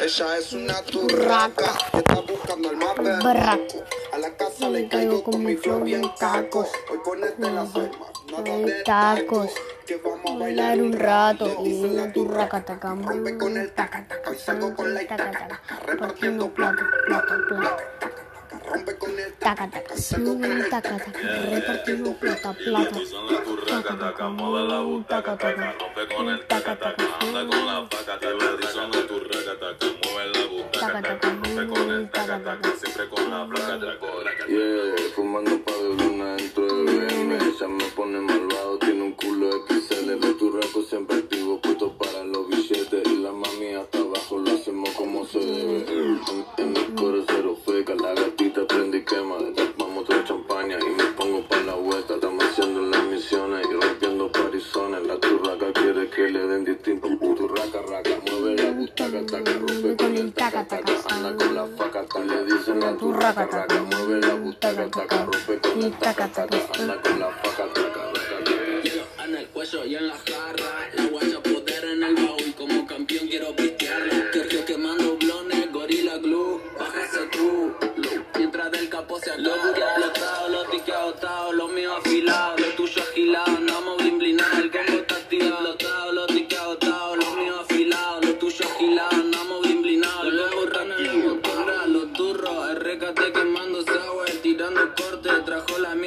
Ella es una turraca que está buscando al mapa. Barraco. A la casa le caigo con mi flow bien caco. Hoy ponete las armas, nada de tacos. Que vamos a bailar un rato. Y la turraca atacamos. Rompe con mm, el taca taca. Y salgo con la taca taca. Repartiendo plata, plata, plata. Rompe con el Taca taca. Sube taca taca. Repartiendo plata, plata. Turraca, taca, mueve la butaca, taca, rompe con el taca, taca, anda con la faca, taca, son la turraca, taca, mueve la butaca, taca, rompe con el taca, taca, siempre con la flaca, taca, taca. Yeah, fumando pa' de luna dentro del BM. Ella me pone malvado, tiene un culo XL. De tu raco siempre activo, puesto para los billetes. Y la mami hasta abajo lo hacemos como se debe. Mueve la butaca, taca, rompe con el taca, taca. Anda con la faca, le dicen la turraca, taca. Mueve la butaca, taca, rompe con el taca, taca. Anda con la faca, taca, taca. En el cuello y en la jarra la guacha poder en el baúl. Como campeón quiero pistearlo. Que yo quemando blones, gorila glue. Baja ese tú. Mientras del capo se acaba. Recate quemando sour, tirando cortes.